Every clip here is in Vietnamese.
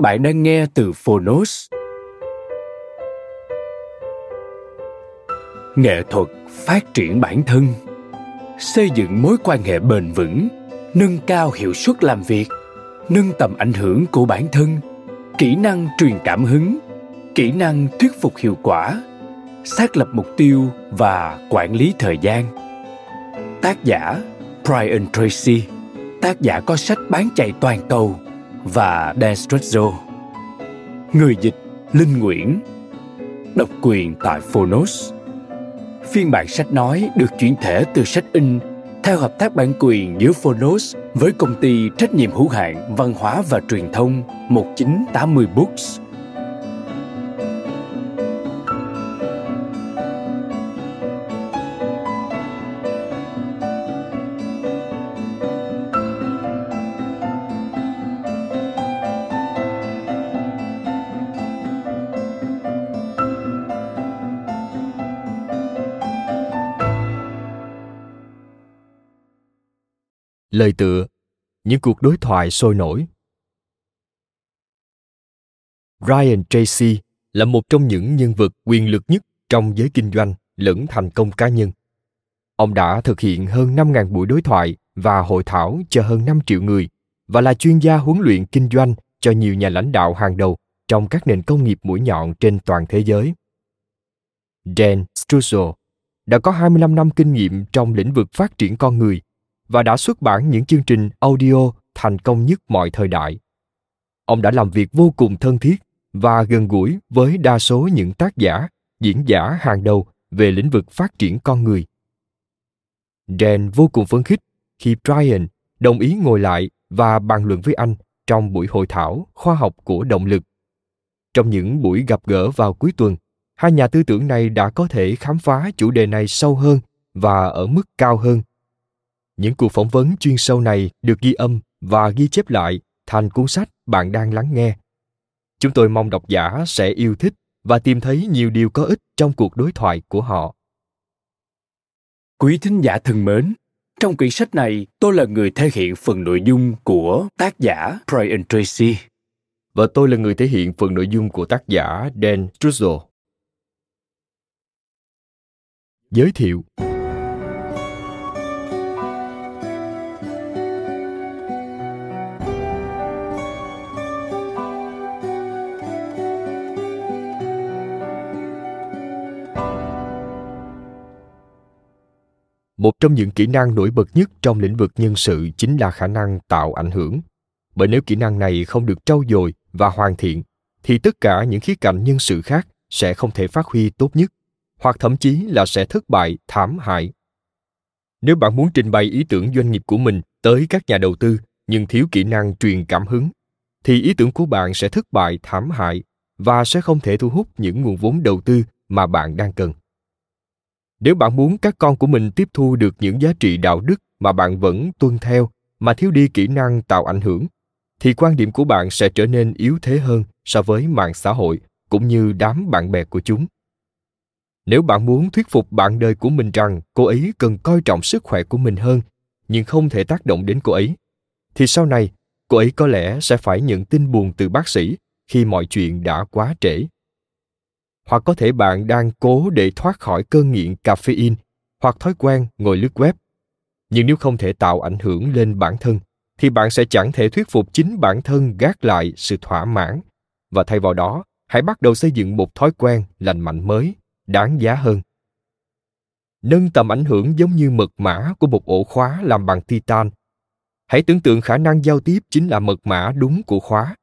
Bạn đang nghe từ Phonos. Nghệ thuật phát triển bản thân, xây dựng mối quan hệ bền vững, nâng cao hiệu suất làm việc, nâng tầm ảnh hưởng của bản thân, kỹ năng truyền cảm hứng, kỹ năng thuyết phục hiệu quả, xác lập mục tiêu và quản lý thời gian. Tác giả Brian Tracy, tác giả có sách bán chạy toàn cầu và Dan Người dịch Linh Nguyễn, Độc quyền tại Phonos Phiên bản sách nói được chuyển thể từ sách in theo hợp tác bản quyền giữa Phonos với công ty trách nhiệm hữu hạn văn hóa và truyền thông 1980 Books. Lời tựa, Những cuộc đối thoại sôi nổi Ryan Tracy là một trong những nhân vật quyền lực nhất trong giới kinh doanh lẫn thành công cá nhân. Ông đã thực hiện hơn 5.000 buổi đối thoại và hội thảo cho hơn 5 triệu người và là chuyên gia huấn luyện kinh doanh cho nhiều nhà lãnh đạo hàng đầu trong các nền công nghiệp mũi nhọn trên toàn thế giới. Dan Struzzo đã có 25 năm kinh nghiệm trong lĩnh vực phát triển con người và đã xuất bản những chương trình audio thành công nhất mọi thời đại. Ông đã làm việc vô cùng thân thiết và gần gũi với đa số những tác giả, diễn giả hàng đầu về lĩnh vực phát triển con người. Dan vô cùng phấn khích khi Brian đồng ý ngồi lại và bàn luận với anh trong buổi hội thảo khoa học của động lực. Trong những buổi gặp gỡ vào cuối tuần, hai nhà tư tưởng này đã có thể khám phá chủ đề này sâu hơn và ở mức cao hơn những cuộc phỏng vấn chuyên sâu này được ghi âm và ghi chép lại thành cuốn sách bạn đang lắng nghe. Chúng tôi mong độc giả sẽ yêu thích và tìm thấy nhiều điều có ích trong cuộc đối thoại của họ. Quý thính giả thân mến, trong quyển sách này, tôi là người thể hiện phần nội dung của tác giả Brian Tracy. Và tôi là người thể hiện phần nội dung của tác giả Dan Struzzo. Giới thiệu một trong những kỹ năng nổi bật nhất trong lĩnh vực nhân sự chính là khả năng tạo ảnh hưởng. Bởi nếu kỹ năng này không được trau dồi và hoàn thiện, thì tất cả những khía cạnh nhân sự khác sẽ không thể phát huy tốt nhất, hoặc thậm chí là sẽ thất bại, thảm hại. Nếu bạn muốn trình bày ý tưởng doanh nghiệp của mình tới các nhà đầu tư, nhưng thiếu kỹ năng truyền cảm hứng, thì ý tưởng của bạn sẽ thất bại, thảm hại và sẽ không thể thu hút những nguồn vốn đầu tư mà bạn đang cần nếu bạn muốn các con của mình tiếp thu được những giá trị đạo đức mà bạn vẫn tuân theo, mà thiếu đi kỹ năng tạo ảnh hưởng, thì quan điểm của bạn sẽ trở nên yếu thế hơn so với mạng xã hội cũng như đám bạn bè của chúng. Nếu bạn muốn thuyết phục bạn đời của mình rằng cô ấy cần coi trọng sức khỏe của mình hơn, nhưng không thể tác động đến cô ấy, thì sau này, cô ấy có lẽ sẽ phải nhận tin buồn từ bác sĩ khi mọi chuyện đã quá trễ hoặc có thể bạn đang cố để thoát khỏi cơn nghiện caffeine hoặc thói quen ngồi lướt web. Nhưng nếu không thể tạo ảnh hưởng lên bản thân, thì bạn sẽ chẳng thể thuyết phục chính bản thân gác lại sự thỏa mãn. Và thay vào đó, hãy bắt đầu xây dựng một thói quen lành mạnh mới, đáng giá hơn. Nâng tầm ảnh hưởng giống như mật mã của một ổ khóa làm bằng titan. Hãy tưởng tượng khả năng giao tiếp chính là mật mã đúng của khóa.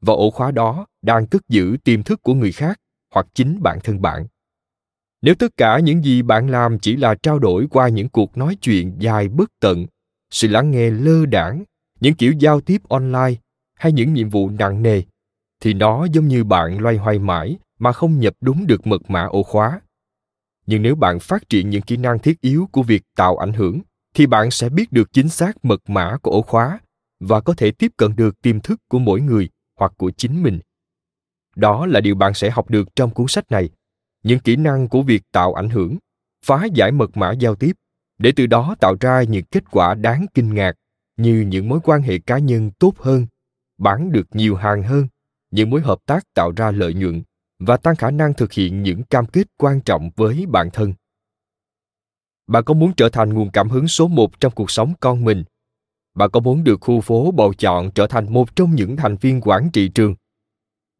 Và ổ khóa đó đang cất giữ tiềm thức của người khác hoặc chính bản thân bạn. Nếu tất cả những gì bạn làm chỉ là trao đổi qua những cuộc nói chuyện dài bất tận, sự lắng nghe lơ đãng những kiểu giao tiếp online hay những nhiệm vụ nặng nề, thì nó giống như bạn loay hoay mãi mà không nhập đúng được mật mã ổ khóa. Nhưng nếu bạn phát triển những kỹ năng thiết yếu của việc tạo ảnh hưởng, thì bạn sẽ biết được chính xác mật mã của ổ khóa và có thể tiếp cận được tiềm thức của mỗi người hoặc của chính mình đó là điều bạn sẽ học được trong cuốn sách này. Những kỹ năng của việc tạo ảnh hưởng, phá giải mật mã giao tiếp, để từ đó tạo ra những kết quả đáng kinh ngạc, như những mối quan hệ cá nhân tốt hơn, bán được nhiều hàng hơn, những mối hợp tác tạo ra lợi nhuận, và tăng khả năng thực hiện những cam kết quan trọng với bản thân. Bạn có muốn trở thành nguồn cảm hứng số một trong cuộc sống con mình? Bạn có muốn được khu phố bầu chọn trở thành một trong những thành viên quản trị trường?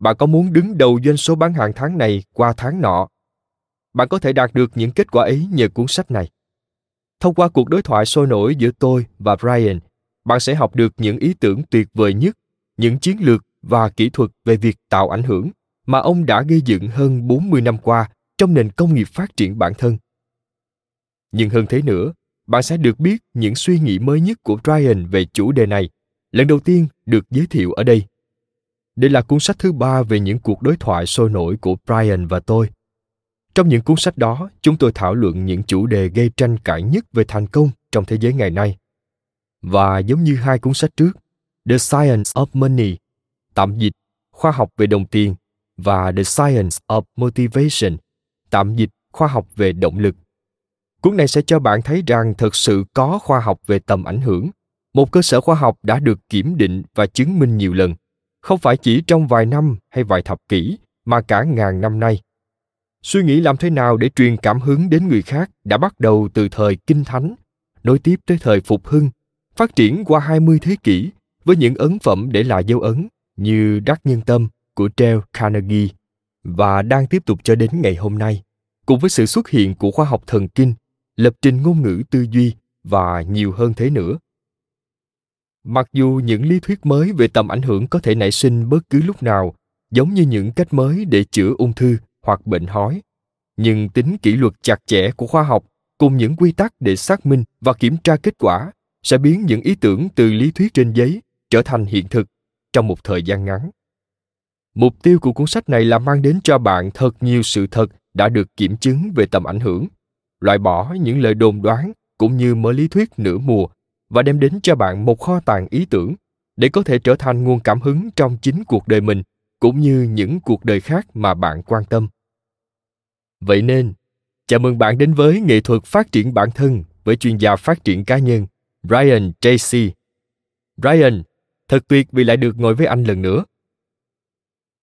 Bạn có muốn đứng đầu doanh số bán hàng tháng này qua tháng nọ bạn có thể đạt được những kết quả ấy nhờ cuốn sách này thông qua cuộc đối thoại sôi nổi giữa tôi và brian bạn sẽ học được những ý tưởng tuyệt vời nhất những chiến lược và kỹ thuật về việc tạo ảnh hưởng mà ông đã gây dựng hơn 40 năm qua trong nền công nghiệp phát triển bản thân. Nhưng hơn thế nữa, bạn sẽ được biết những suy nghĩ mới nhất của Brian về chủ đề này, lần đầu tiên được giới thiệu ở đây. Đây là cuốn sách thứ ba về những cuộc đối thoại sôi nổi của Brian và tôi. Trong những cuốn sách đó, chúng tôi thảo luận những chủ đề gây tranh cãi nhất về thành công trong thế giới ngày nay. Và giống như hai cuốn sách trước, The Science of Money, tạm dịch khoa học về đồng tiền và The Science of Motivation, tạm dịch khoa học về động lực. Cuốn này sẽ cho bạn thấy rằng thực sự có khoa học về tầm ảnh hưởng, một cơ sở khoa học đã được kiểm định và chứng minh nhiều lần, không phải chỉ trong vài năm hay vài thập kỷ, mà cả ngàn năm nay. Suy nghĩ làm thế nào để truyền cảm hứng đến người khác đã bắt đầu từ thời kinh thánh, nối tiếp tới thời phục hưng, phát triển qua 20 thế kỷ với những ấn phẩm để lại dấu ấn như Đắc Nhân Tâm của Dale Carnegie và đang tiếp tục cho đến ngày hôm nay, cùng với sự xuất hiện của khoa học thần kinh, lập trình ngôn ngữ tư duy và nhiều hơn thế nữa. Mặc dù những lý thuyết mới về tầm ảnh hưởng có thể nảy sinh bất cứ lúc nào, giống như những cách mới để chữa ung thư hoặc bệnh hói, nhưng tính kỷ luật chặt chẽ của khoa học cùng những quy tắc để xác minh và kiểm tra kết quả sẽ biến những ý tưởng từ lý thuyết trên giấy trở thành hiện thực trong một thời gian ngắn. Mục tiêu của cuốn sách này là mang đến cho bạn thật nhiều sự thật đã được kiểm chứng về tầm ảnh hưởng loại bỏ những lời đồn đoán cũng như mớ lý thuyết nửa mùa và đem đến cho bạn một kho tàng ý tưởng để có thể trở thành nguồn cảm hứng trong chính cuộc đời mình cũng như những cuộc đời khác mà bạn quan tâm. Vậy nên, chào mừng bạn đến với nghệ thuật phát triển bản thân với chuyên gia phát triển cá nhân brian tracy brian thật tuyệt vì lại được ngồi với anh lần nữa.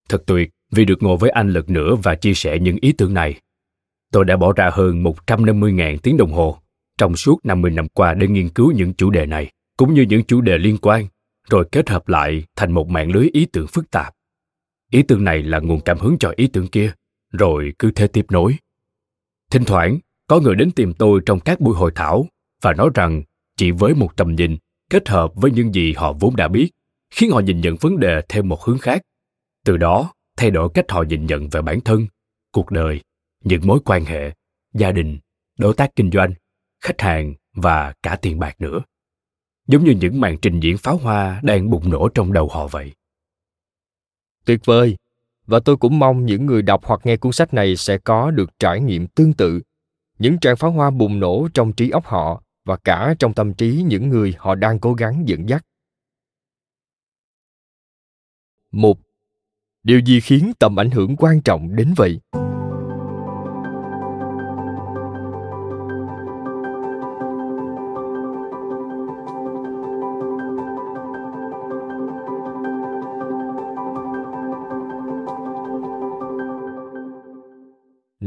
Thật tuyệt vì được ngồi với anh lần nữa và chia sẻ những ý tưởng này. Tôi đã bỏ ra hơn 150.000 tiếng đồng hồ trong suốt 50 năm qua để nghiên cứu những chủ đề này, cũng như những chủ đề liên quan, rồi kết hợp lại thành một mạng lưới ý tưởng phức tạp. Ý tưởng này là nguồn cảm hứng cho ý tưởng kia, rồi cứ thế tiếp nối. Thỉnh thoảng, có người đến tìm tôi trong các buổi hội thảo và nói rằng chỉ với một tầm nhìn kết hợp với những gì họ vốn đã biết khiến họ nhìn nhận vấn đề theo một hướng khác từ đó thay đổi cách họ nhìn nhận về bản thân cuộc đời những mối quan hệ gia đình đối tác kinh doanh khách hàng và cả tiền bạc nữa. Giống như những màn trình diễn pháo hoa đang bùng nổ trong đầu họ vậy. Tuyệt vời! Và tôi cũng mong những người đọc hoặc nghe cuốn sách này sẽ có được trải nghiệm tương tự. Những tràng pháo hoa bùng nổ trong trí óc họ và cả trong tâm trí những người họ đang cố gắng dẫn dắt. Một, điều gì khiến tầm ảnh hưởng quan trọng đến vậy?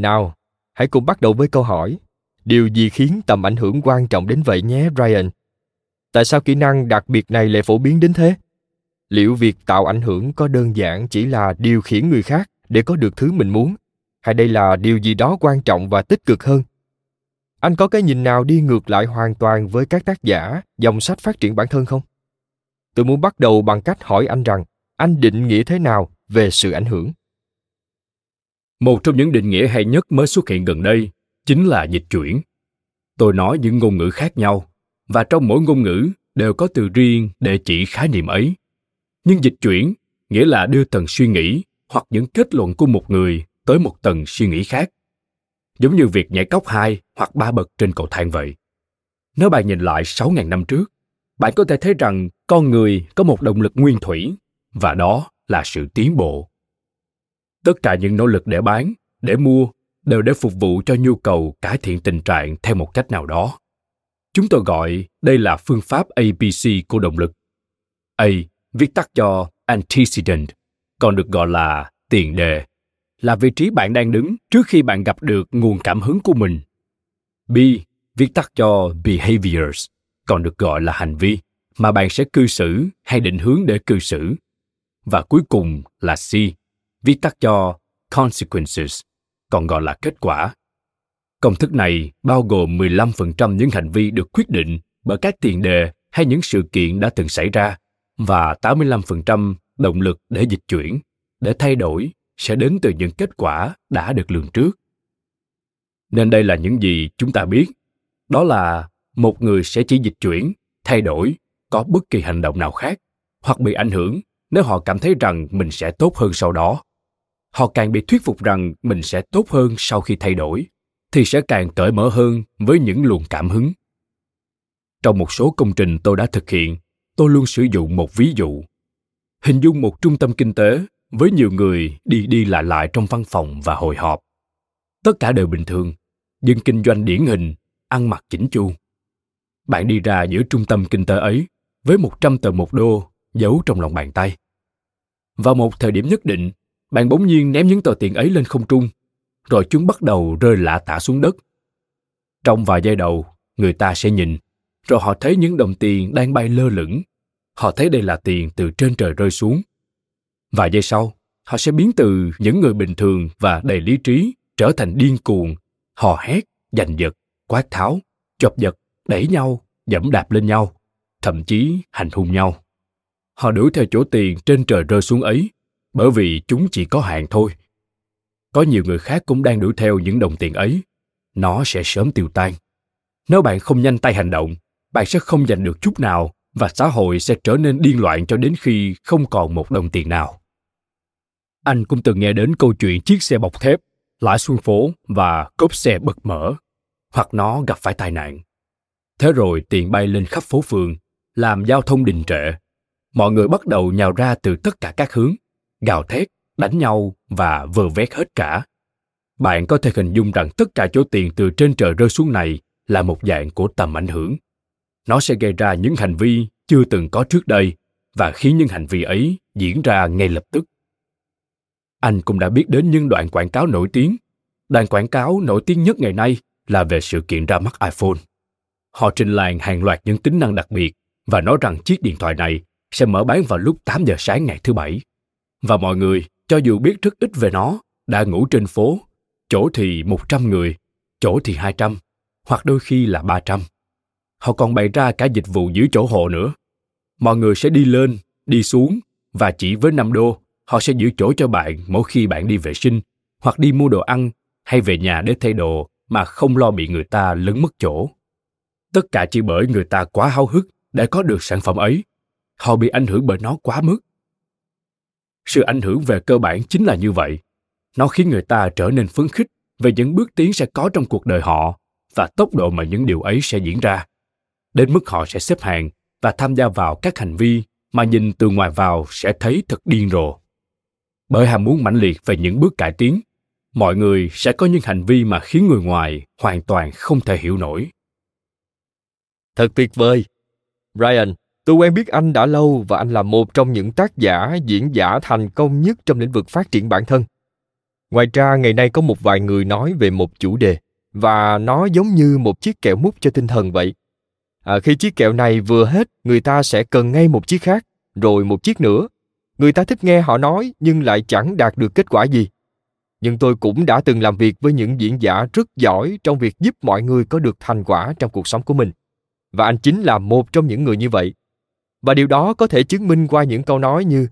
Nào hãy cùng bắt đầu với câu hỏi điều gì khiến tầm ảnh hưởng quan trọng đến vậy nhé Ryan? Tại sao kỹ năng đặc biệt này lại phổ biến đến thế? Liệu việc tạo ảnh hưởng có đơn giản chỉ là điều khiển người khác để có được thứ mình muốn, hay đây là điều gì đó quan trọng và tích cực hơn? Anh có cái nhìn nào đi ngược lại hoàn toàn với các tác giả dòng sách phát triển bản thân không? Tôi muốn bắt đầu bằng cách hỏi anh rằng anh định nghĩa thế nào về sự ảnh hưởng? Một trong những định nghĩa hay nhất mới xuất hiện gần đây chính là dịch chuyển. Tôi nói những ngôn ngữ khác nhau và trong mỗi ngôn ngữ đều có từ riêng để chỉ khái niệm ấy. Nhưng dịch chuyển nghĩa là đưa tầng suy nghĩ hoặc những kết luận của một người tới một tầng suy nghĩ khác. Giống như việc nhảy cốc hai hoặc ba bậc trên cầu thang vậy. Nếu bạn nhìn lại 6.000 năm trước, bạn có thể thấy rằng con người có một động lực nguyên thủy và đó là sự tiến bộ. Tất cả những nỗ lực để bán, để mua đều để phục vụ cho nhu cầu cải thiện tình trạng theo một cách nào đó. Chúng tôi gọi đây là phương pháp ABC của động lực. A viết tắt cho antecedent, còn được gọi là tiền đề, là vị trí bạn đang đứng trước khi bạn gặp được nguồn cảm hứng của mình. B viết tắt cho behaviors, còn được gọi là hành vi mà bạn sẽ cư xử hay định hướng để cư xử. Và cuối cùng là C, viết tắt cho consequences, còn gọi là kết quả. Công thức này bao gồm 15% những hành vi được quyết định bởi các tiền đề hay những sự kiện đã từng xảy ra và 85% động lực để dịch chuyển, để thay đổi sẽ đến từ những kết quả đã được lường trước. Nên đây là những gì chúng ta biết. Đó là một người sẽ chỉ dịch chuyển, thay đổi, có bất kỳ hành động nào khác hoặc bị ảnh hưởng nếu họ cảm thấy rằng mình sẽ tốt hơn sau đó. Họ càng bị thuyết phục rằng mình sẽ tốt hơn sau khi thay đổi, thì sẽ càng cởi mở hơn với những luồng cảm hứng. Trong một số công trình tôi đã thực hiện, tôi luôn sử dụng một ví dụ. Hình dung một trung tâm kinh tế với nhiều người đi đi lại lại trong văn phòng và hội họp. Tất cả đều bình thường, dân kinh doanh điển hình, ăn mặc chỉnh chu. Bạn đi ra giữa trung tâm kinh tế ấy với 100 tờ một đô giấu trong lòng bàn tay. Vào một thời điểm nhất định, bạn bỗng nhiên ném những tờ tiền ấy lên không trung, rồi chúng bắt đầu rơi lạ tả xuống đất. Trong vài giây đầu, người ta sẽ nhìn, rồi họ thấy những đồng tiền đang bay lơ lửng. Họ thấy đây là tiền từ trên trời rơi xuống. Vài giây sau, họ sẽ biến từ những người bình thường và đầy lý trí trở thành điên cuồng, hò hét, giành giật, quát tháo, chộp giật, đẩy nhau, dẫm đạp lên nhau, thậm chí hành hung nhau. Họ đuổi theo chỗ tiền trên trời rơi xuống ấy, bởi vì chúng chỉ có hạn thôi. Có nhiều người khác cũng đang đuổi theo những đồng tiền ấy. Nó sẽ sớm tiêu tan. Nếu bạn không nhanh tay hành động, bạn sẽ không giành được chút nào và xã hội sẽ trở nên điên loạn cho đến khi không còn một đồng tiền nào. Anh cũng từng nghe đến câu chuyện chiếc xe bọc thép, lái xuống phố và cốp xe bật mở, hoặc nó gặp phải tai nạn. Thế rồi tiền bay lên khắp phố phường, làm giao thông đình trệ. Mọi người bắt đầu nhào ra từ tất cả các hướng, gào thét, đánh nhau và vơ vét hết cả. Bạn có thể hình dung rằng tất cả chỗ tiền từ trên trời rơi xuống này là một dạng của tầm ảnh hưởng. Nó sẽ gây ra những hành vi chưa từng có trước đây và khiến những hành vi ấy diễn ra ngay lập tức. Anh cũng đã biết đến những đoạn quảng cáo nổi tiếng. Đoạn quảng cáo nổi tiếng nhất ngày nay là về sự kiện ra mắt iPhone. Họ trình làng hàng loạt những tính năng đặc biệt và nói rằng chiếc điện thoại này sẽ mở bán vào lúc 8 giờ sáng ngày thứ bảy. Và mọi người, cho dù biết rất ít về nó, đã ngủ trên phố, chỗ thì 100 người, chỗ thì 200, hoặc đôi khi là 300. Họ còn bày ra cả dịch vụ giữ chỗ hộ nữa. Mọi người sẽ đi lên, đi xuống và chỉ với 5 đô, họ sẽ giữ chỗ cho bạn mỗi khi bạn đi vệ sinh hoặc đi mua đồ ăn hay về nhà để thay đồ mà không lo bị người ta lấn mất chỗ. Tất cả chỉ bởi người ta quá háo hức để có được sản phẩm ấy. Họ bị ảnh hưởng bởi nó quá mức. Sự ảnh hưởng về cơ bản chính là như vậy. Nó khiến người ta trở nên phấn khích về những bước tiến sẽ có trong cuộc đời họ và tốc độ mà những điều ấy sẽ diễn ra. Đến mức họ sẽ xếp hàng và tham gia vào các hành vi mà nhìn từ ngoài vào sẽ thấy thật điên rồ. Bởi ham muốn mãnh liệt về những bước cải tiến, mọi người sẽ có những hành vi mà khiến người ngoài hoàn toàn không thể hiểu nổi. Thật tuyệt vời. Brian, tôi quen biết anh đã lâu và anh là một trong những tác giả, diễn giả thành công nhất trong lĩnh vực phát triển bản thân. Ngoài ra, ngày nay có một vài người nói về một chủ đề, và nó giống như một chiếc kẹo mút cho tinh thần vậy. À, khi chiếc kẹo này vừa hết người ta sẽ cần ngay một chiếc khác rồi một chiếc nữa. Người ta thích nghe họ nói nhưng lại chẳng đạt được kết quả gì. Nhưng tôi cũng đã từng làm việc với những diễn giả rất giỏi trong việc giúp mọi người có được thành quả trong cuộc sống của mình. Và anh chính là một trong những người như vậy và điều đó có thể chứng minh qua những câu nói như,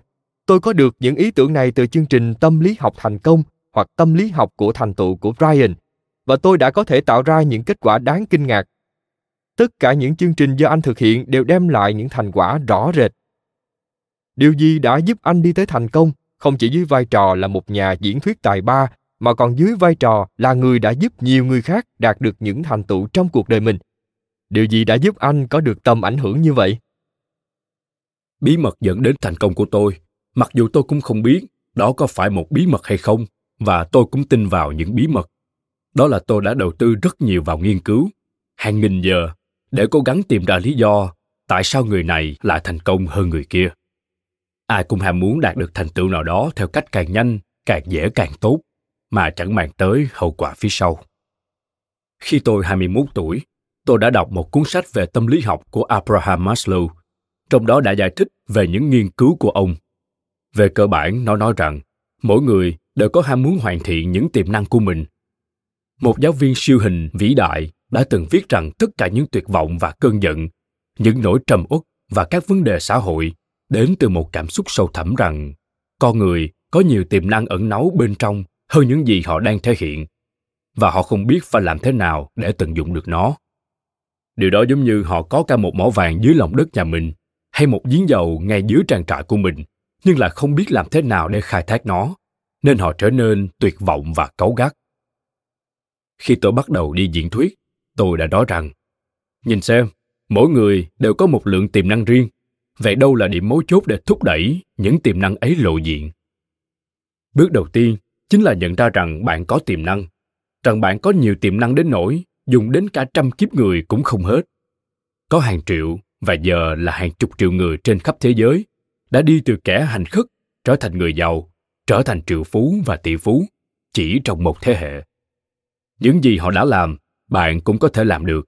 tôi có được những ý tưởng này từ chương trình tâm lý học thành công hoặc tâm lý học của thành tựu của brian, và tôi đã có thể tạo ra những kết quả đáng kinh ngạc. Tất cả những chương trình do anh thực hiện đều đem lại những thành quả rõ rệt. Điều gì đã giúp anh đi tới thành công không chỉ dưới vai trò là một nhà diễn thuyết tài ba, mà còn dưới vai trò là người đã giúp nhiều người khác đạt được những thành tựu trong cuộc đời mình? Điều gì đã giúp anh có được tầm ảnh hưởng như vậy? Bí mật dẫn đến thành công của tôi. Mặc dù tôi cũng không biết đó có phải một bí mật hay không và tôi cũng tin vào những bí mật. Đó là tôi đã đầu tư rất nhiều vào nghiên cứu. Hàng nghìn giờ để cố gắng tìm ra lý do tại sao người này lại thành công hơn người kia. Ai cũng ham muốn đạt được thành tựu nào đó theo cách càng nhanh càng dễ càng tốt mà chẳng mang tới hậu quả phía sau. Khi tôi 21 tuổi, tôi đã đọc một cuốn sách về tâm lý học của Abraham Maslow, trong đó đã giải thích về những nghiên cứu của ông. Về cơ bản, nó nói rằng mỗi người đều có ham muốn hoàn thiện những tiềm năng của mình. Một giáo viên siêu hình vĩ đại đã từng viết rằng tất cả những tuyệt vọng và cơn giận, những nỗi trầm uất và các vấn đề xã hội đến từ một cảm xúc sâu thẳm rằng con người có nhiều tiềm năng ẩn náu bên trong hơn những gì họ đang thể hiện và họ không biết phải làm thế nào để tận dụng được nó điều đó giống như họ có cả một mỏ vàng dưới lòng đất nhà mình hay một giếng dầu ngay dưới trang trại của mình, nhưng lại không biết làm thế nào để khai thác nó, nên họ trở nên tuyệt vọng và cáu gắt. Khi tôi bắt đầu đi diễn thuyết, tôi đã nói rằng, nhìn xem, mỗi người đều có một lượng tiềm năng riêng, vậy đâu là điểm mấu chốt để thúc đẩy những tiềm năng ấy lộ diện? Bước đầu tiên chính là nhận ra rằng bạn có tiềm năng, rằng bạn có nhiều tiềm năng đến nỗi dùng đến cả trăm kiếp người cũng không hết. Có hàng triệu và giờ là hàng chục triệu người trên khắp thế giới đã đi từ kẻ hành khất trở thành người giàu, trở thành triệu phú và tỷ phú chỉ trong một thế hệ. Những gì họ đã làm, bạn cũng có thể làm được.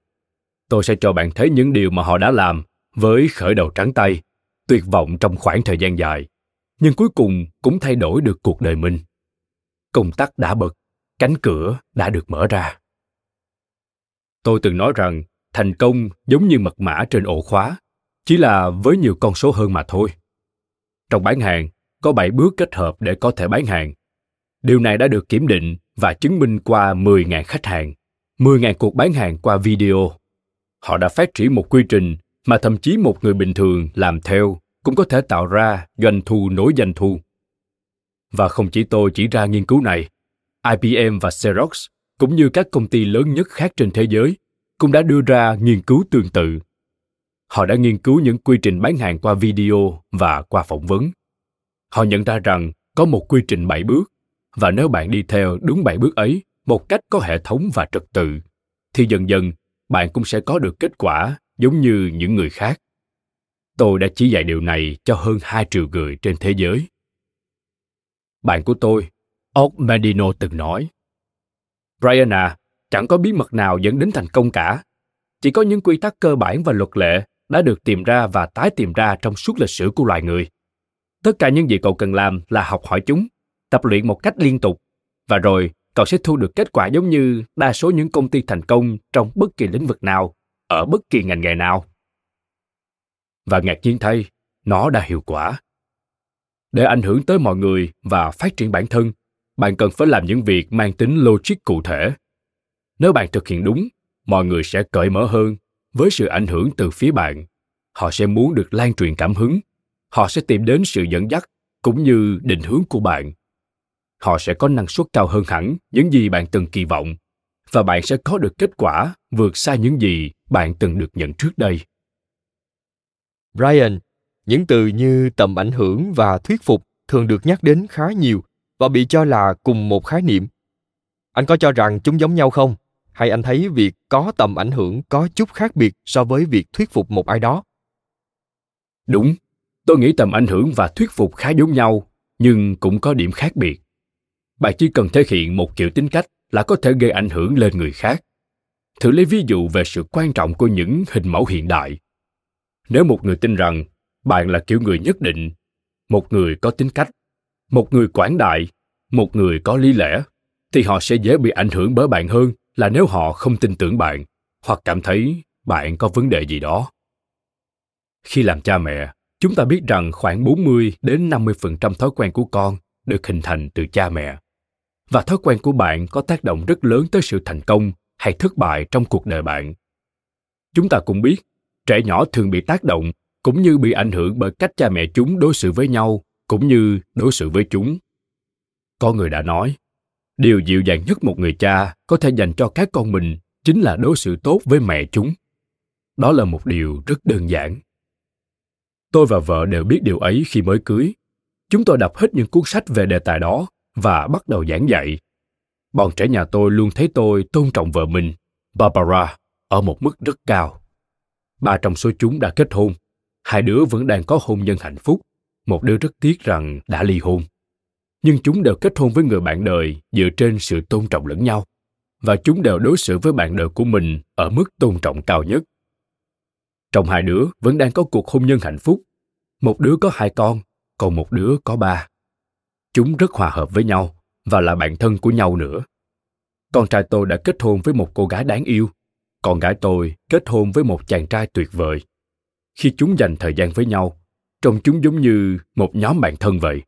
Tôi sẽ cho bạn thấy những điều mà họ đã làm với khởi đầu trắng tay, tuyệt vọng trong khoảng thời gian dài, nhưng cuối cùng cũng thay đổi được cuộc đời mình. Công tắc đã bật, cánh cửa đã được mở ra. Tôi từng nói rằng thành công giống như mật mã trên ổ khóa chỉ là với nhiều con số hơn mà thôi trong bán hàng có 7 bước kết hợp để có thể bán hàng. Điều này đã được kiểm định và chứng minh qua 10.000 khách hàng, 10.000 cuộc bán hàng qua video. Họ đã phát triển một quy trình mà thậm chí một người bình thường làm theo cũng có thể tạo ra doanh thu nối doanh thu. Và không chỉ tôi chỉ ra nghiên cứu này, IBM và Xerox cũng như các công ty lớn nhất khác trên thế giới cũng đã đưa ra nghiên cứu tương tự. Họ đã nghiên cứu những quy trình bán hàng qua video và qua phỏng vấn. Họ nhận ra rằng có một quy trình 7 bước và nếu bạn đi theo đúng 7 bước ấy một cách có hệ thống và trật tự thì dần dần bạn cũng sẽ có được kết quả giống như những người khác. Tôi đã chỉ dạy điều này cho hơn 2 triệu người trên thế giới. Bạn của tôi, Og Medino từng nói, Brian à, chẳng có bí mật nào dẫn đến thành công cả. Chỉ có những quy tắc cơ bản và luật lệ đã được tìm ra và tái tìm ra trong suốt lịch sử của loài người. Tất cả những gì cậu cần làm là học hỏi chúng, tập luyện một cách liên tục, và rồi cậu sẽ thu được kết quả giống như đa số những công ty thành công trong bất kỳ lĩnh vực nào ở bất kỳ ngành nghề nào và ngạc nhiên thay nó đã hiệu quả để ảnh hưởng tới mọi người và phát triển bản thân bạn cần phải làm những việc mang tính logic cụ thể nếu bạn thực hiện đúng, mọi người sẽ cởi mở hơn với sự ảnh hưởng từ phía bạn. Họ sẽ muốn được lan truyền cảm hứng. Họ sẽ tìm đến sự dẫn dắt cũng như định hướng của bạn. Họ sẽ có năng suất cao hơn hẳn những gì bạn từng kỳ vọng và bạn sẽ có được kết quả vượt xa những gì bạn từng được nhận trước đây. Brian, những từ như tầm ảnh hưởng và thuyết phục thường được nhắc đến khá nhiều và bị cho là cùng một khái niệm. Anh có cho rằng chúng giống nhau không? Hay anh thấy việc có tầm ảnh hưởng có chút khác biệt so với việc thuyết phục một ai đó? Đúng, tôi nghĩ tầm ảnh hưởng và thuyết phục khá giống nhau, nhưng cũng có điểm khác biệt. Bạn chỉ cần thể hiện một kiểu tính cách là có thể gây ảnh hưởng lên người khác. Thử lấy ví dụ về sự quan trọng của những hình mẫu hiện đại. Nếu một người tin rằng bạn là kiểu người nhất định, một người có tính cách, một người quảng đại, một người có lý lẽ, thì họ sẽ dễ bị ảnh hưởng bởi bạn hơn là nếu họ không tin tưởng bạn hoặc cảm thấy bạn có vấn đề gì đó. Khi làm cha mẹ, chúng ta biết rằng khoảng 40 đến 50% thói quen của con được hình thành từ cha mẹ. Và thói quen của bạn có tác động rất lớn tới sự thành công hay thất bại trong cuộc đời bạn. Chúng ta cũng biết, trẻ nhỏ thường bị tác động cũng như bị ảnh hưởng bởi cách cha mẹ chúng đối xử với nhau cũng như đối xử với chúng. Có người đã nói, điều dịu dàng nhất một người cha có thể dành cho các con mình chính là đối xử tốt với mẹ chúng. Đó là một điều rất đơn giản. Tôi và vợ đều biết điều ấy khi mới cưới. Chúng tôi đọc hết những cuốn sách về đề tài đó và bắt đầu giảng dạy. Bọn trẻ nhà tôi luôn thấy tôi tôn trọng vợ mình, barbara, ở một mức rất cao. Ba trong số chúng đã kết hôn. Hai đứa vẫn đang có hôn nhân hạnh phúc. Một đứa rất tiếc rằng đã ly hôn nhưng chúng đều kết hôn với người bạn đời dựa trên sự tôn trọng lẫn nhau. Và chúng đều đối xử với bạn đời của mình ở mức tôn trọng cao nhất. Trong hai đứa vẫn đang có cuộc hôn nhân hạnh phúc. Một đứa có hai con, còn một đứa có ba. Chúng rất hòa hợp với nhau và là bạn thân của nhau nữa. Con trai tôi đã kết hôn với một cô gái đáng yêu. Con gái tôi kết hôn với một chàng trai tuyệt vời. Khi chúng dành thời gian với nhau, trông chúng giống như một nhóm bạn thân vậy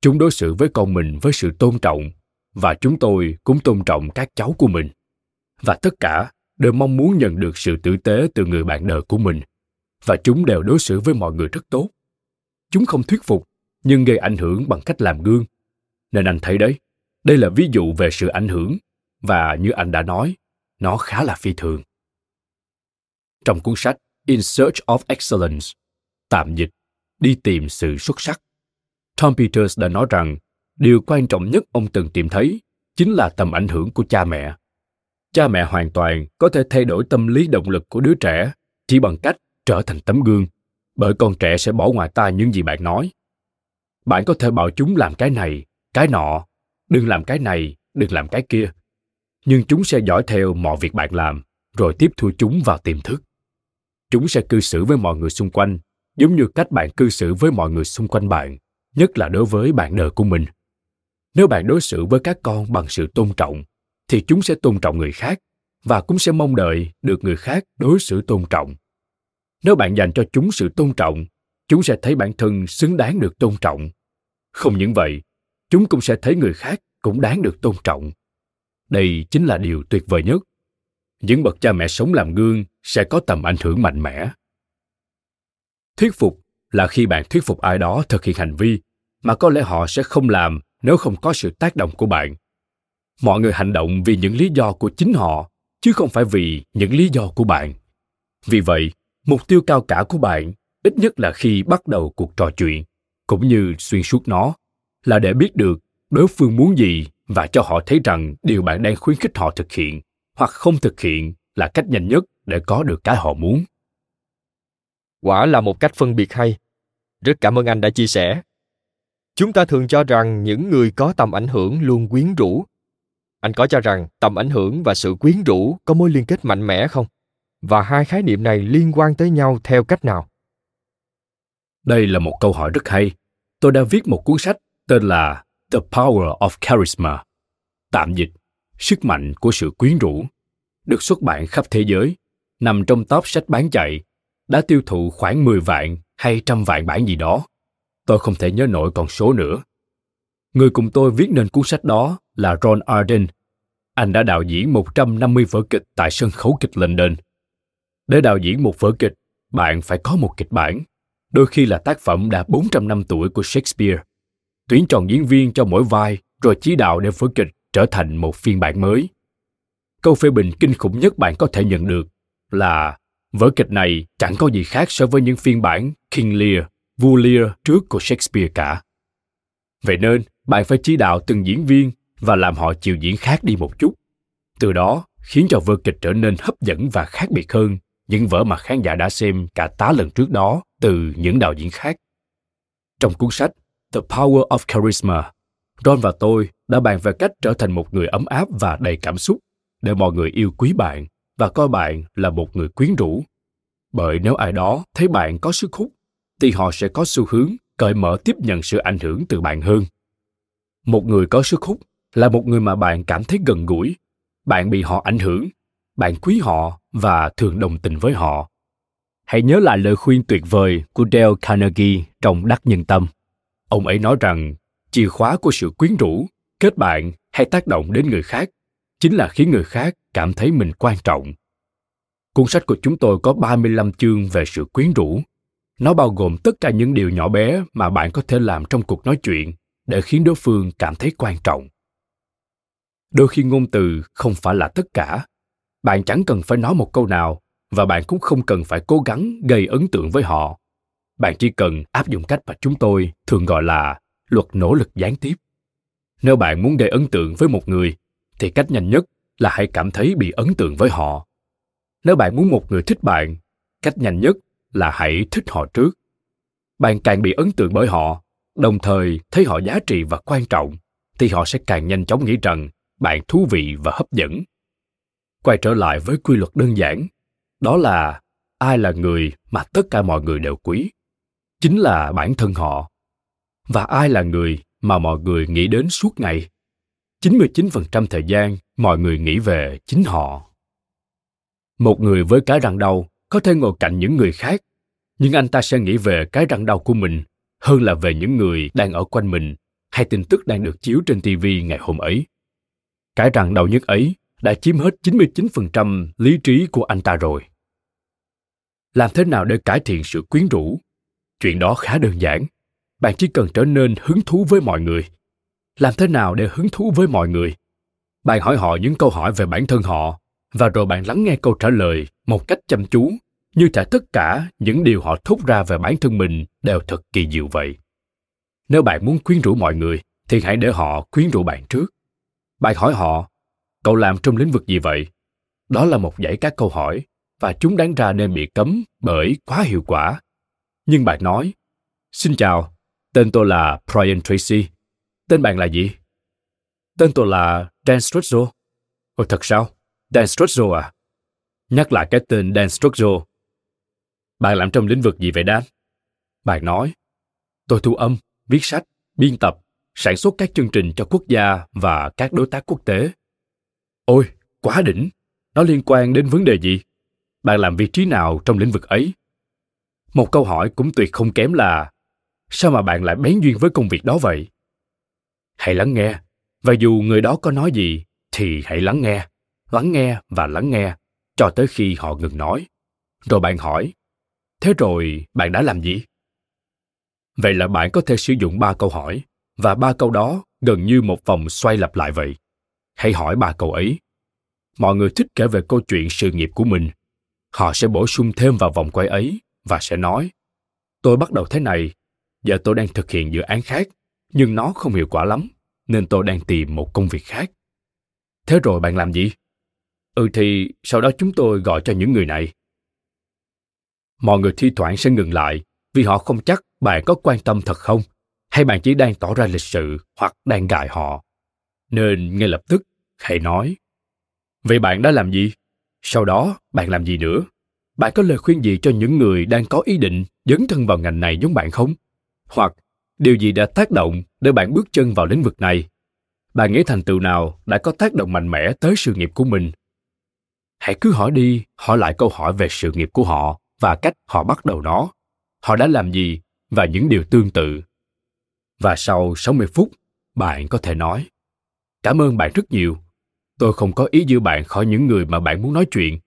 chúng đối xử với con mình với sự tôn trọng, và chúng tôi cũng tôn trọng các cháu của mình. Và tất cả đều mong muốn nhận được sự tử tế từ người bạn đời của mình, và chúng đều đối xử với mọi người rất tốt. Chúng không thuyết phục, nhưng gây ảnh hưởng bằng cách làm gương. Nên anh thấy đấy, đây là ví dụ về sự ảnh hưởng, và như anh đã nói, nó khá là phi thường. Trong cuốn sách in search of excellence, tạm dịch, đi tìm sự xuất sắc tom peters đã nói rằng, điều quan trọng nhất ông từng tìm thấy chính là tầm ảnh hưởng của cha mẹ. Cha mẹ hoàn toàn có thể thay đổi tâm lý động lực của đứa trẻ chỉ bằng cách trở thành tấm gương, bởi con trẻ sẽ bỏ ngoài tai những gì bạn nói. Bạn có thể bảo chúng làm cái này, cái nọ, đừng làm cái này, đừng làm cái kia. Nhưng chúng sẽ dõi theo mọi việc bạn làm, rồi tiếp thu chúng vào tiềm thức. Chúng sẽ cư xử với mọi người xung quanh, giống như cách bạn cư xử với mọi người xung quanh bạn nhất là đối với bạn đời của mình. Nếu bạn đối xử với các con bằng sự tôn trọng, thì chúng sẽ tôn trọng người khác và cũng sẽ mong đợi được người khác đối xử tôn trọng. Nếu bạn dành cho chúng sự tôn trọng, chúng sẽ thấy bản thân xứng đáng được tôn trọng. Không những vậy, chúng cũng sẽ thấy người khác cũng đáng được tôn trọng. Đây chính là điều tuyệt vời nhất. Những bậc cha mẹ sống làm gương sẽ có tầm ảnh hưởng mạnh mẽ. Thuyết phục là khi bạn thuyết phục ai đó thực hiện hành vi mà có lẽ họ sẽ không làm nếu không có sự tác động của bạn. Mọi người hành động vì những lý do của chính họ, chứ không phải vì những lý do của bạn. Vì vậy, mục tiêu cao cả của bạn ít nhất là khi bắt đầu cuộc trò chuyện, cũng như xuyên suốt nó, là để biết được đối phương muốn gì và cho họ thấy rằng điều bạn đang khuyến khích họ thực hiện hoặc không thực hiện là cách nhanh nhất để có được cái họ muốn. Quả là một cách phân biệt hay. Rất cảm ơn anh đã chia sẻ chúng ta thường cho rằng những người có tầm ảnh hưởng luôn quyến rũ. Anh có cho rằng tầm ảnh hưởng và sự quyến rũ có mối liên kết mạnh mẽ không? Và hai khái niệm này liên quan tới nhau theo cách nào? Đây là một câu hỏi rất hay. Tôi đã viết một cuốn sách tên là the power of charisma, tạm dịch, sức mạnh của sự quyến rũ, được xuất bản khắp thế giới, nằm trong top sách bán chạy, đã tiêu thụ khoảng 10 vạn hay trăm vạn bản gì đó tôi không thể nhớ nổi con số nữa. Người cùng tôi viết nên cuốn sách đó là Ron Arden. Anh đã đạo diễn 150 vở kịch tại sân khấu kịch London. Để đạo diễn một vở kịch, bạn phải có một kịch bản. Đôi khi là tác phẩm đã 400 năm tuổi của Shakespeare. Tuyển chọn diễn viên cho mỗi vai rồi chỉ đạo để vở kịch trở thành một phiên bản mới. Câu phê bình kinh khủng nhất bạn có thể nhận được là vở kịch này chẳng có gì khác so với những phiên bản King Lear vua Lear trước của Shakespeare cả. Vậy nên, bạn phải chỉ đạo từng diễn viên và làm họ chịu diễn khác đi một chút. Từ đó, khiến cho vở kịch trở nên hấp dẫn và khác biệt hơn những vở mà khán giả đã xem cả tá lần trước đó từ những đạo diễn khác. Trong cuốn sách The Power of Charisma, Ron và tôi đã bàn về cách trở thành một người ấm áp và đầy cảm xúc để mọi người yêu quý bạn và coi bạn là một người quyến rũ. Bởi nếu ai đó thấy bạn có sức hút, thì họ sẽ có xu hướng cởi mở tiếp nhận sự ảnh hưởng từ bạn hơn. Một người có sức hút là một người mà bạn cảm thấy gần gũi, bạn bị họ ảnh hưởng, bạn quý họ và thường đồng tình với họ. Hãy nhớ lại lời khuyên tuyệt vời của Dale Carnegie trong Đắc Nhân Tâm. Ông ấy nói rằng chìa khóa của sự quyến rũ, kết bạn hay tác động đến người khác chính là khiến người khác cảm thấy mình quan trọng. Cuốn sách của chúng tôi có 35 chương về sự quyến rũ. Nó bao gồm tất cả những điều nhỏ bé mà bạn có thể làm trong cuộc nói chuyện để khiến đối phương cảm thấy quan trọng. Đôi khi ngôn từ không phải là tất cả. Bạn chẳng cần phải nói một câu nào và bạn cũng không cần phải cố gắng gây ấn tượng với họ. Bạn chỉ cần áp dụng cách mà chúng tôi thường gọi là luật nỗ lực gián tiếp. Nếu bạn muốn gây ấn tượng với một người, thì cách nhanh nhất là hãy cảm thấy bị ấn tượng với họ nếu bạn muốn một người thích bạn, cách nhanh nhất là hãy thích họ trước. Bạn càng bị ấn tượng bởi họ đồng thời thấy họ giá trị và quan trọng thì họ sẽ càng nhanh chóng nghĩ rằng bạn thú vị và hấp dẫn. Quay trở lại với quy luật đơn giản đó là ai là người mà tất cả mọi người đều quý? Chính là bản thân họ. Và ai là người mà mọi người nghĩ đến suốt ngày? 99% thời gian mọi người nghĩ về chính họ. Một người với cái răng đau có thể ngồi cạnh những người khác, nhưng anh ta sẽ nghĩ về cái răng đau của mình hơn là về những người đang ở quanh mình hay tin tức đang được chiếu trên TV ngày hôm ấy. Cái răng đau nhất ấy đã chiếm hết 99% lý trí của anh ta rồi. Làm thế nào để cải thiện sự quyến rũ? Chuyện đó khá đơn giản. Bạn chỉ cần trở nên hứng thú với mọi người – làm thế nào để hứng thú với mọi người bạn hỏi họ những câu hỏi về bản thân họ và rồi bạn lắng nghe câu trả lời một cách chăm chú như thể tất cả những điều họ thốt ra về bản thân mình đều thật kỳ diệu vậy nếu bạn muốn quyến rũ mọi người, thì hãy để họ quyến rũ bạn trước bạn hỏi họ, cậu làm trong lĩnh vực gì vậy đó là một dãy các câu hỏi và chúng đáng ra nên bị cấm bởi quá hiệu quả nhưng bạn nói, xin chào, tên tôi là brian tracy Tên bạn là gì? Tên tôi là Dan Struzzo. Ồ thật sao? Dan Struzzo à? Nhắc lại cái tên Dan Struzzo. Bạn làm trong lĩnh vực gì vậy Dan? Bạn nói, tôi thu âm, viết sách, biên tập, sản xuất các chương trình cho quốc gia và các đối tác quốc tế. Ôi, quá đỉnh! Nó liên quan đến vấn đề gì? Bạn làm vị trí nào trong lĩnh vực ấy? Một câu hỏi cũng tuyệt không kém là sao mà bạn lại bén duyên với công việc đó vậy? hãy lắng nghe và dù người đó có nói gì thì hãy lắng nghe lắng nghe và lắng nghe cho tới khi họ ngừng nói rồi bạn hỏi thế rồi, bạn đã làm gì? Vậy là bạn có thể sử dụng ba câu hỏi, và ba câu đó gần như một vòng xoay lặp lại vậy. Hãy hỏi ba câu ấy. Mọi người thích kể về câu chuyện sự nghiệp của mình. Họ sẽ bổ sung thêm vào vòng quay ấy, và sẽ nói, tôi bắt đầu thế này. Giờ tôi đang thực hiện dự án khác, nhưng nó không hiệu quả lắm, nên tôi đang tìm một công việc khác. Thế rồi bạn làm gì? Ừ thì sau đó chúng tôi gọi cho những người này mọi người thi thoảng sẽ ngừng lại vì họ không chắc bạn có quan tâm thật không, hay bạn chỉ đang tỏ ra lịch sự hoặc đang gài họ. Nên ngay lập tức, hãy nói, vậy bạn đã làm gì? Sau đó, bạn làm gì nữa? Bạn có lời khuyên gì cho những người đang có ý định dấn thân vào ngành này giống bạn không? Hoặc, điều gì đã tác động để bạn bước chân vào lĩnh vực này? Bạn nghĩ thành tựu nào đã có tác động mạnh mẽ tới sự nghiệp của mình? Hãy cứ hỏi đi, hỏi lại câu hỏi về sự nghiệp của họ và cách họ bắt đầu nó họ đã làm gì và những điều tương tự và sau 60 phút bạn có thể nói cảm ơn bạn rất nhiều tôi không có ý giữ bạn khỏi những người mà bạn muốn nói chuyện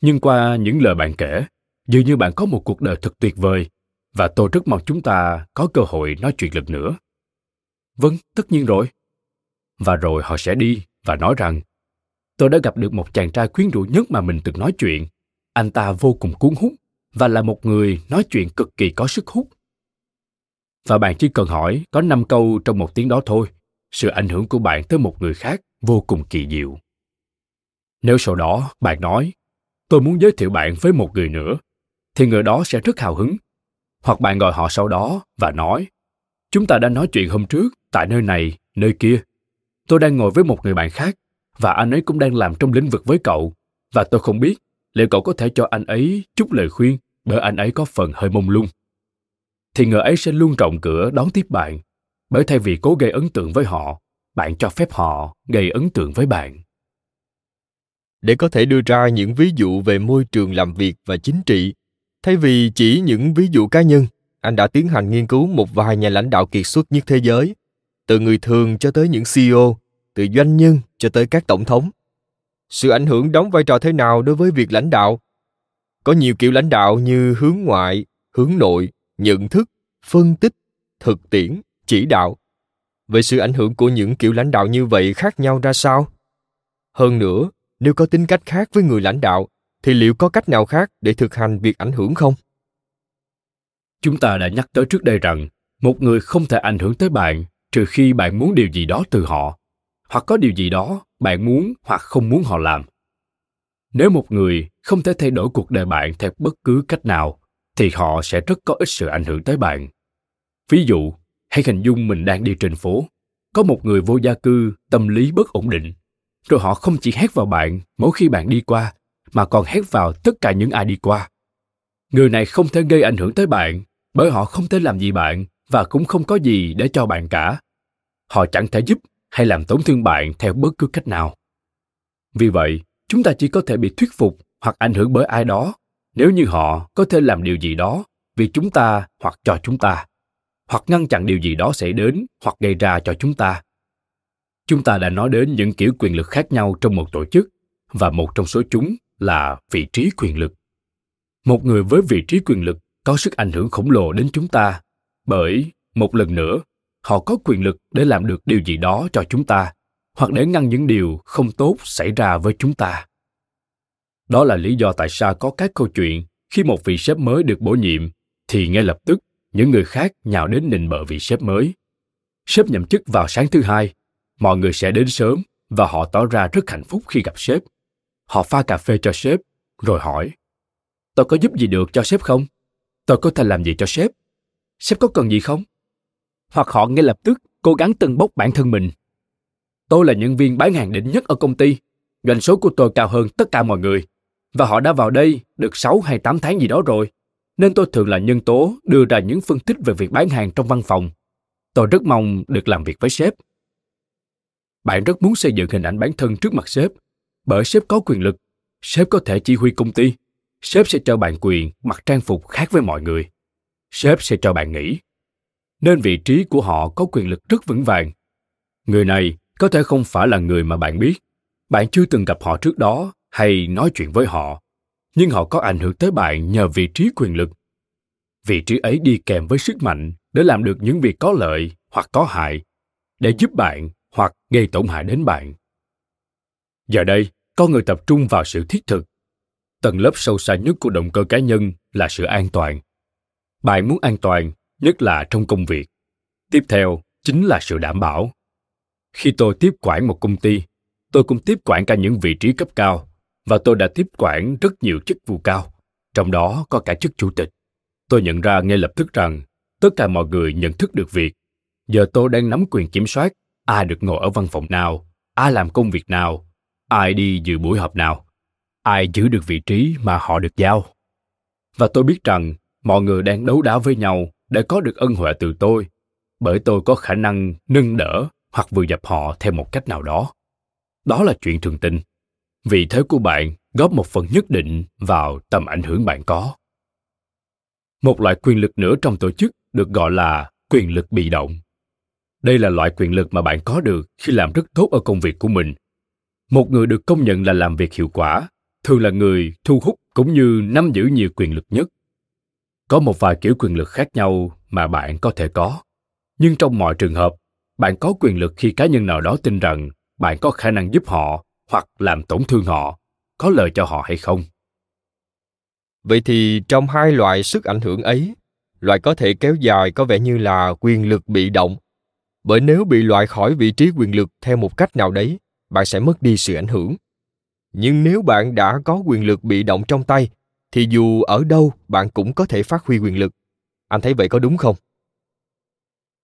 nhưng qua những lời bạn kể dường như bạn có một cuộc đời thật tuyệt vời và tôi rất mong chúng ta có cơ hội nói chuyện lần nữa. Vâng, tất nhiên rồi. Và rồi họ sẽ đi và nói rằng tôi đã gặp được một chàng trai quyến rũ nhất mà mình từng nói chuyện. Anh ta vô cùng cuốn hút và là một người nói chuyện cực kỳ có sức hút. Và bạn chỉ cần hỏi có 5 câu trong một tiếng đó thôi, sự ảnh hưởng của bạn tới một người khác vô cùng kỳ diệu. Nếu sau đó bạn nói, tôi muốn giới thiệu bạn với một người nữa, thì người đó sẽ rất hào hứng hoặc bạn gọi họ sau đó và nói chúng ta đã nói chuyện hôm trước tại nơi này nơi kia. Tôi đang ngồi với một người bạn khác và anh ấy cũng đang làm trong lĩnh vực với cậu và tôi không biết liệu cậu có thể cho anh ấy chút lời khuyên bởi anh ấy có phần hơi mông lung. Thì người ấy sẽ luôn rộng cửa đón tiếp bạn bởi thay vì cố gây ấn tượng với họ, bạn cho phép họ gây ấn tượng với bạn. Để có thể đưa ra những ví dụ về môi trường làm việc và chính trị, thay vì chỉ những ví dụ cá nhân, anh đã tiến hành nghiên cứu một vài nhà lãnh đạo kiệt xuất nhất thế giới, từ người thường cho tới những CEO, từ doanh nhân cho tới các tổng thống. Sự ảnh hưởng đóng vai trò thế nào đối với việc lãnh đạo? Có nhiều kiểu lãnh đạo như hướng ngoại, hướng nội, nhận thức, phân tích, thực tiễn, chỉ đạo. Vậy sự ảnh hưởng của những kiểu lãnh đạo như vậy khác nhau ra sao? Hơn nữa, nếu có tính cách khác với người lãnh đạo, thì liệu có cách nào khác để thực hành việc ảnh hưởng không? Chúng ta đã nhắc tới trước đây rằng một người không thể ảnh hưởng tới bạn trừ khi bạn muốn điều gì đó từ họ hoặc có điều gì đó bạn muốn hoặc không muốn họ làm. Nếu một người không thể thay đổi cuộc đời bạn theo bất cứ cách nào, thì họ sẽ rất có ít sự ảnh hưởng tới bạn. Ví dụ, hãy hình dung mình đang đi trên phố. Có một người vô gia cư, tâm lý bất ổn định. Rồi họ không chỉ hét vào bạn mỗi khi bạn đi qua, mà còn hét vào tất cả những ai đi qua. Người này không thể gây ảnh hưởng tới bạn, bởi họ không thể làm gì bạn và cũng không có gì để cho bạn cả. Họ chẳng thể giúp hay làm tổn thương bạn theo bất cứ cách nào. Vì vậy, chúng ta chỉ có thể bị thuyết phục hoặc ảnh hưởng bởi ai đó. Nếu như họ có thể làm điều gì đó vì chúng ta hoặc cho chúng ta, hoặc ngăn chặn điều gì đó xảy đến hoặc gây ra cho chúng ta. Chúng ta đã nói đến những kiểu quyền lực khác nhau trong một tổ chức, và một trong số chúng là vị trí quyền lực. Một người với vị trí quyền lực có sức ảnh hưởng khổng lồ đến chúng ta, bởi một lần nữa họ có quyền lực để làm được điều gì đó cho chúng ta, hoặc để ngăn những điều không tốt xảy ra với chúng ta. Đó là lý do tại sao có các câu chuyện, khi một vị sếp mới được bổ nhiệm, thì ngay lập tức, những người khác nhào đến nịnh bợ vị sếp mới. Sếp nhậm chức vào sáng thứ hai, mọi người sẽ đến sớm và họ tỏ ra rất hạnh phúc khi gặp sếp. Họ pha cà phê cho sếp, rồi hỏi, tôi có giúp gì được cho sếp không? Tôi có thể làm gì cho sếp? Sếp có cần gì không? Hoặc họ ngay lập tức cố gắng từng bốc bản thân mình. Tôi là nhân viên bán hàng đỉnh nhất ở công ty. Doanh số của tôi cao hơn tất cả mọi người. Và họ đã vào đây được 6 hay 8 tháng gì đó rồi. Nên tôi thường là nhân tố đưa ra những phân tích về việc bán hàng trong văn phòng. Tôi rất mong được làm việc với sếp. Bạn rất muốn xây dựng hình ảnh bản thân trước mặt sếp. Bởi sếp có quyền lực. Sếp có thể chỉ huy công ty. Sếp sẽ cho bạn quyền mặc trang phục khác với mọi người. Sếp sẽ cho bạn nghỉ nên vị trí của họ có quyền lực rất vững vàng. Người này có thể không phải là người mà bạn biết. Bạn chưa từng gặp họ trước đó hay nói chuyện với họ, nhưng họ có ảnh hưởng tới bạn nhờ vị trí quyền lực. Vị trí ấy đi kèm với sức mạnh để làm được những việc có lợi hoặc có hại, để giúp bạn hoặc gây tổn hại đến bạn. Giờ đây con người tập trung vào sự thiết thực. Tầng lớp sâu xa nhất của động cơ cá nhân là sự an toàn. Bạn muốn an toàn nhất là trong công việc. Tiếp theo chính là sự đảm bảo. Khi tôi tiếp quản một công ty, tôi cũng tiếp quản cả những vị trí cấp cao và tôi đã tiếp quản rất nhiều chức vụ cao, trong đó có cả chức chủ tịch. Tôi nhận ra ngay lập tức rằng tất cả mọi người nhận thức được việc. Giờ tôi đang nắm quyền kiểm soát ai được ngồi ở văn phòng nào ai làm công việc nào, ai đi dự buổi họp nào, ai giữ được vị trí mà họ được giao. Và tôi biết rằng mọi người đang đấu đá với nhau để có được ân huệ từ tôi, bởi tôi có khả năng nâng đỡ hoặc vừa dập họ theo một cách nào đó. Đó là chuyện thường tình. Vị thế của bạn, góp một phần nhất định vào tầm ảnh hưởng bạn có. Một loại quyền lực nữa trong tổ chức được gọi là quyền lực bị động. Đây là loại quyền lực mà bạn có được khi làm rất tốt ở công việc của mình. Một người được công nhận là làm việc hiệu quả, thường là người thu hút cũng như nắm giữ nhiều quyền lực nhất có một vài kiểu quyền lực khác nhau mà bạn có thể có. Nhưng trong mọi trường hợp, bạn có quyền lực khi cá nhân nào đó tin rằng bạn có khả năng giúp họ hoặc làm tổn thương họ, có lợi cho họ hay không. Vậy thì trong hai loại sức ảnh hưởng ấy, loại có thể kéo dài có vẻ như là quyền lực bị động. Bởi nếu bị loại khỏi vị trí quyền lực theo một cách nào đấy, bạn sẽ mất đi sự ảnh hưởng. Nhưng nếu bạn đã có quyền lực bị động trong tay thì dù ở đâu bạn cũng có thể phát huy quyền lực. Anh thấy vậy có đúng không?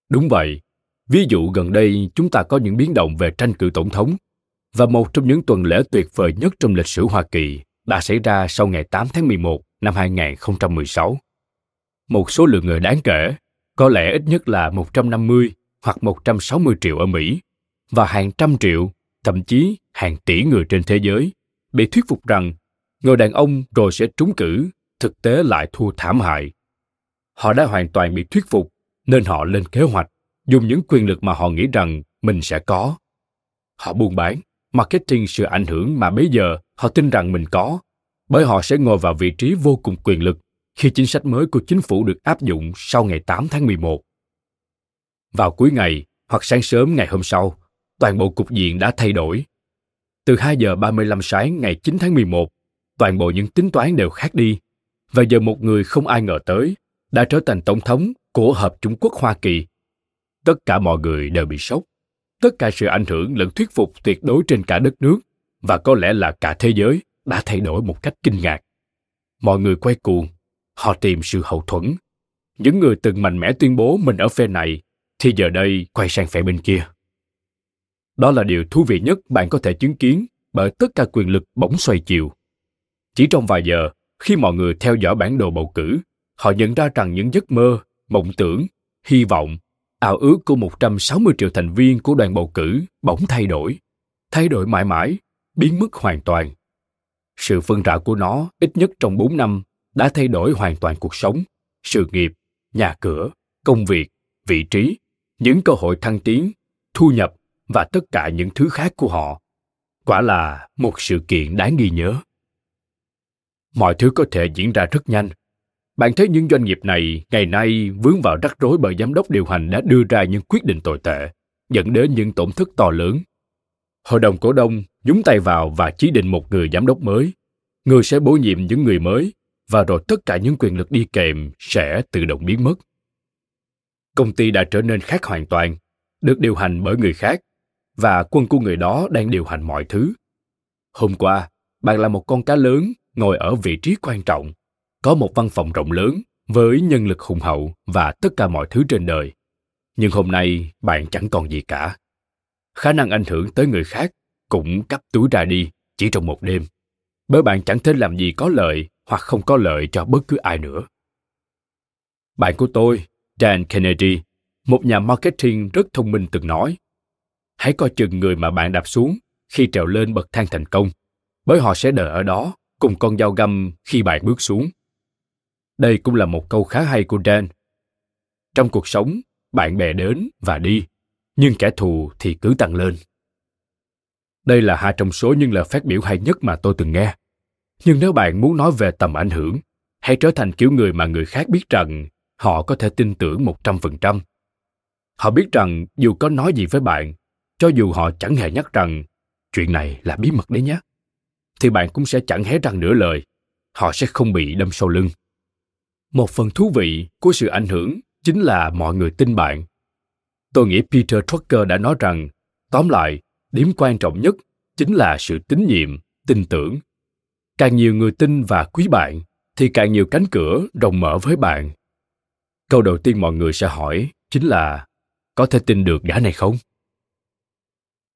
Đúng vậy. Ví dụ gần đây chúng ta có những biến động về tranh cử tổng thống và một trong những tuần lễ tuyệt vời nhất trong lịch sử Hoa Kỳ đã xảy ra sau ngày 8 tháng 11 năm 2016. Một số lượng người đáng kể, có lẽ ít nhất là 150 hoặc 160 triệu ở Mỹ và hàng trăm triệu, thậm chí hàng tỷ người trên thế giới bị thuyết phục rằng người đàn ông rồi sẽ trúng cử, thực tế lại thua thảm hại. Họ đã hoàn toàn bị thuyết phục nên họ lên kế hoạch dùng những quyền lực mà họ nghĩ rằng mình sẽ có. Họ buôn bán, marketing sự ảnh hưởng mà bây giờ họ tin rằng mình có, bởi họ sẽ ngồi vào vị trí vô cùng quyền lực khi chính sách mới của chính phủ được áp dụng sau ngày 8 tháng 11. Vào cuối ngày hoặc sáng sớm ngày hôm sau, toàn bộ cục diện đã thay đổi. Từ 2 giờ 35 sáng ngày 9 tháng 11, toàn bộ những tính toán đều khác đi. Và giờ một người không ai ngờ tới đã trở thành tổng thống của Hợp Trung Quốc Hoa Kỳ. Tất cả mọi người đều bị sốc. Tất cả sự ảnh hưởng lẫn thuyết phục tuyệt đối trên cả đất nước và có lẽ là cả thế giới đã thay đổi một cách kinh ngạc. Mọi người quay cuồng, họ tìm sự hậu thuẫn. Những người từng mạnh mẽ tuyên bố mình ở phe này thì giờ đây quay sang phe bên kia. Đó là điều thú vị nhất bạn có thể chứng kiến bởi tất cả quyền lực bỗng xoay chiều. Chỉ trong vài giờ, khi mọi người theo dõi bản đồ bầu cử, họ nhận ra rằng những giấc mơ, mộng tưởng, hy vọng, ảo ước của 160 triệu thành viên của đoàn bầu cử bỗng thay đổi. Thay đổi mãi mãi, biến mất hoàn toàn. Sự phân rã của nó ít nhất trong 4 năm đã thay đổi hoàn toàn cuộc sống, sự nghiệp, nhà cửa, công việc, vị trí, những cơ hội thăng tiến, thu nhập và tất cả những thứ khác của họ. Quả là một sự kiện đáng ghi nhớ. Mọi thứ có thể diễn ra rất nhanh. Bạn thấy những doanh nghiệp này ngày nay vướng vào rắc rối bởi giám đốc điều hành đã đưa ra những quyết định tồi tệ, dẫn đến những tổn thất to lớn. Hội đồng cổ đông nhúng tay vào và chỉ định một người giám đốc mới. Người sẽ bổ nhiệm những người mới và rồi tất cả những quyền lực đi kèm sẽ tự động biến mất. Công ty đã trở nên khác hoàn toàn, được điều hành bởi người khác và quân của người đó đang điều hành mọi thứ. Hôm qua, bạn là một con cá lớn ngồi ở vị trí quan trọng, có một văn phòng rộng lớn với nhân lực hùng hậu và tất cả mọi thứ trên đời. Nhưng hôm nay bạn chẳng còn gì cả. Khả năng ảnh hưởng tới người khác cũng cắp túi ra đi chỉ trong một đêm. Bởi bạn chẳng thể làm gì có lợi hoặc không có lợi cho bất cứ ai nữa. Bạn của tôi, Dan Kennedy, một nhà marketing rất thông minh từng nói, hãy coi chừng người mà bạn đạp xuống khi trèo lên bậc thang thành công, bởi họ sẽ đợi ở đó cùng con dao găm khi bạn bước xuống. Đây cũng là một câu khá hay của Dan. Trong cuộc sống, bạn bè đến và đi, nhưng kẻ thù thì cứ tăng lên. Đây là hai trong số những lời phát biểu hay nhất mà tôi từng nghe. Nhưng nếu bạn muốn nói về tầm ảnh hưởng, hãy trở thành kiểu người mà người khác biết rằng họ có thể tin tưởng một trăm phần trăm. Họ biết rằng dù có nói gì với bạn, cho dù họ chẳng hề nhắc rằng chuyện này là bí mật đấy nhé, thì bạn cũng sẽ chẳng hé răng nửa lời. Họ sẽ không bị đâm sau lưng. Một phần thú vị của sự ảnh hưởng chính là mọi người tin bạn. Tôi nghĩ Peter Drucker đã nói rằng, tóm lại, điểm quan trọng nhất chính là sự tín nhiệm, tin tưởng. Càng nhiều người tin và quý bạn, thì càng nhiều cánh cửa rộng mở với bạn. Câu đầu tiên mọi người sẽ hỏi chính là có thể tin được gã này không?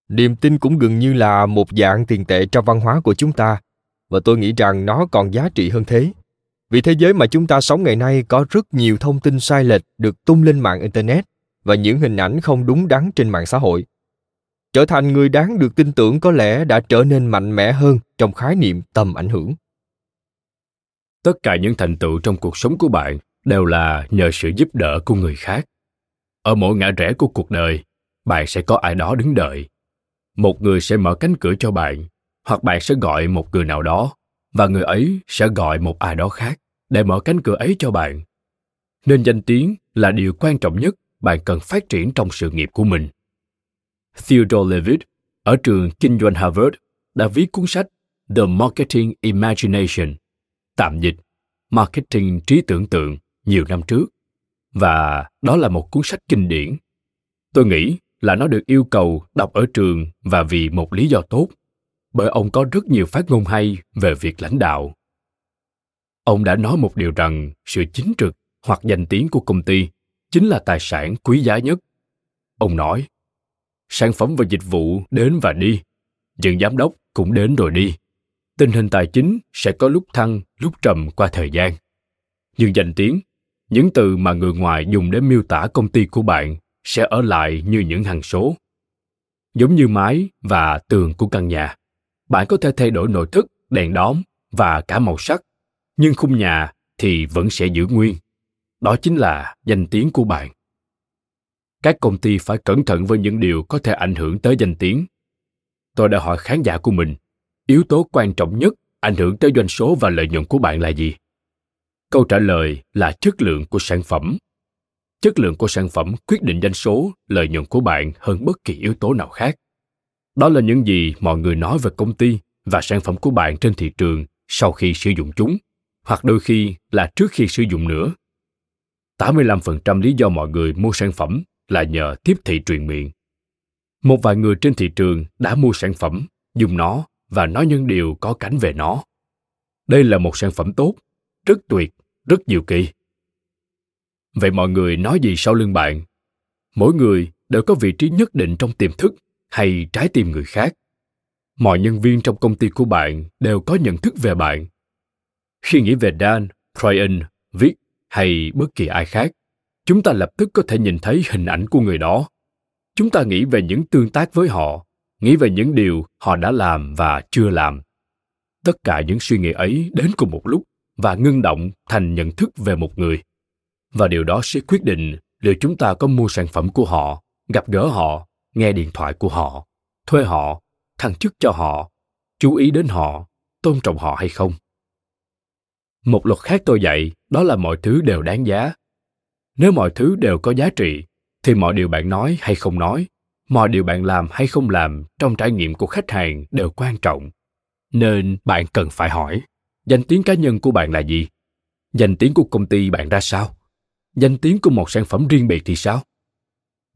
Niềm tin cũng gần như là một dạng tiền tệ trong văn hóa của chúng ta, và tôi nghĩ rằng nó còn giá trị hơn thế. Vì thế giới mà chúng ta sống ngày nay có rất nhiều thông tin sai lệch được tung lên mạng internet và những hình ảnh không đúng đắn trên mạng xã hội. Trở thành người đáng được tin tưởng có lẽ đã trở nên mạnh mẽ hơn trong khái niệm tầm ảnh hưởng. Tất cả những thành tựu trong cuộc sống của bạn đều là nhờ sự giúp đỡ của người khác. Ở mỗi ngã rẽ của cuộc đời, bạn sẽ có ai đó đứng đợi. Một người sẽ mở cánh cửa cho bạn, hoặc bạn sẽ gọi một người nào đó, và người ấy sẽ gọi một ai đó khác để mở cánh cửa ấy cho bạn. Nên danh tiếng là điều quan trọng nhất bạn cần phát triển trong sự nghiệp của mình. Theodore Levitt ở trường kinh doanh Harvard đã viết cuốn sách The Marketing Imagination, tạm dịch Marketing trí tưởng tượng nhiều năm trước. Và đó là một cuốn sách kinh điển. Tôi nghĩ là nó được yêu cầu đọc ở trường và vì một lý do tốt, bởi ông có rất nhiều phát ngôn hay về việc lãnh đạo. Ông đã nói một điều rằng sự chính trực hoặc danh tiếng của công ty chính là tài sản quý giá nhất. Ông nói, sản phẩm và dịch vụ đến và đi, những giám đốc cũng đến rồi đi. Tình hình tài chính sẽ có lúc thăng, lúc trầm qua thời gian. Nhưng danh tiếng, những từ mà người ngoài dùng để miêu tả công ty của bạn sẽ ở lại như những hằng số. Giống như mái và tường của căn nhà, bạn có thể thay đổi nội thất, đèn đóm và cả màu sắc, nhưng khung nhà thì vẫn sẽ giữ nguyên. Đó chính là danh tiếng của bạn. Các công ty phải cẩn thận với những điều có thể ảnh hưởng tới danh tiếng. Tôi đã hỏi khán giả của mình, yếu tố quan trọng nhất ảnh hưởng tới doanh số và lợi nhuận của bạn là gì? Câu trả lời là chất lượng của sản phẩm chất lượng của sản phẩm quyết định doanh số lợi nhuận của bạn hơn bất kỳ yếu tố nào khác đó là những gì mọi người nói về công ty và sản phẩm của bạn trên thị trường sau khi sử dụng chúng, hoặc đôi khi là trước khi sử dụng nữa. 85% lý do mọi người mua sản phẩm là nhờ tiếp thị truyền miệng. Một vài người trên thị trường đã mua sản phẩm, dùng nó và nói những điều có cánh về nó. Đây là một sản phẩm tốt, rất tuyệt, rất diệu kỳ. Vậy mọi người nói gì sau lưng bạn? Mỗi người đều có vị trí nhất định trong tiềm thức hay trái tim người khác. Mọi nhân viên trong công ty của bạn đều có nhận thức về bạn. Khi nghĩ về dan, brian, vic hay bất kỳ ai khác, chúng ta lập tức có thể nhìn thấy hình ảnh của người đó. Chúng ta nghĩ về những tương tác với họ, nghĩ về những điều họ đã làm và chưa làm. Tất cả những suy nghĩ ấy đến cùng một lúc và ngưng động thành nhận thức về một người và điều đó sẽ quyết định liệu chúng ta có mua sản phẩm của họ, gặp gỡ họ, nghe điện thoại của họ, thuê họ, thăng chức cho họ, chú ý đến họ, tôn trọng họ hay không. Một luật khác tôi dạy, đó là mọi thứ đều đáng giá. Nếu mọi thứ đều có giá trị, thì mọi điều bạn nói hay không nói, mọi điều bạn làm hay không làm trong trải nghiệm của khách hàng đều quan trọng. Nên bạn cần phải hỏi, danh tiếng cá nhân của bạn là gì? Danh tiếng của công ty bạn ra sao? Danh tiếng của một sản phẩm riêng biệt thì sao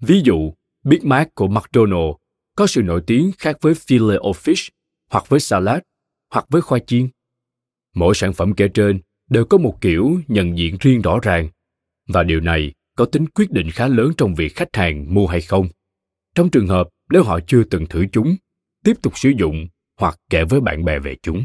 ví dụ Big Mac của McDonald's có sự nổi tiếng khác với filet of fish, hoặc với salad, hoặc với khoai chiên. Mỗi sản phẩm kể trên đều có một kiểu nhận diện riêng rõ ràng, và điều này có tính quyết định khá lớn trong việc khách hàng mua hay không. Trong trường hợp nếu họ chưa từng thử chúng, tiếp tục sử dụng hoặc kể với bạn bè về chúng.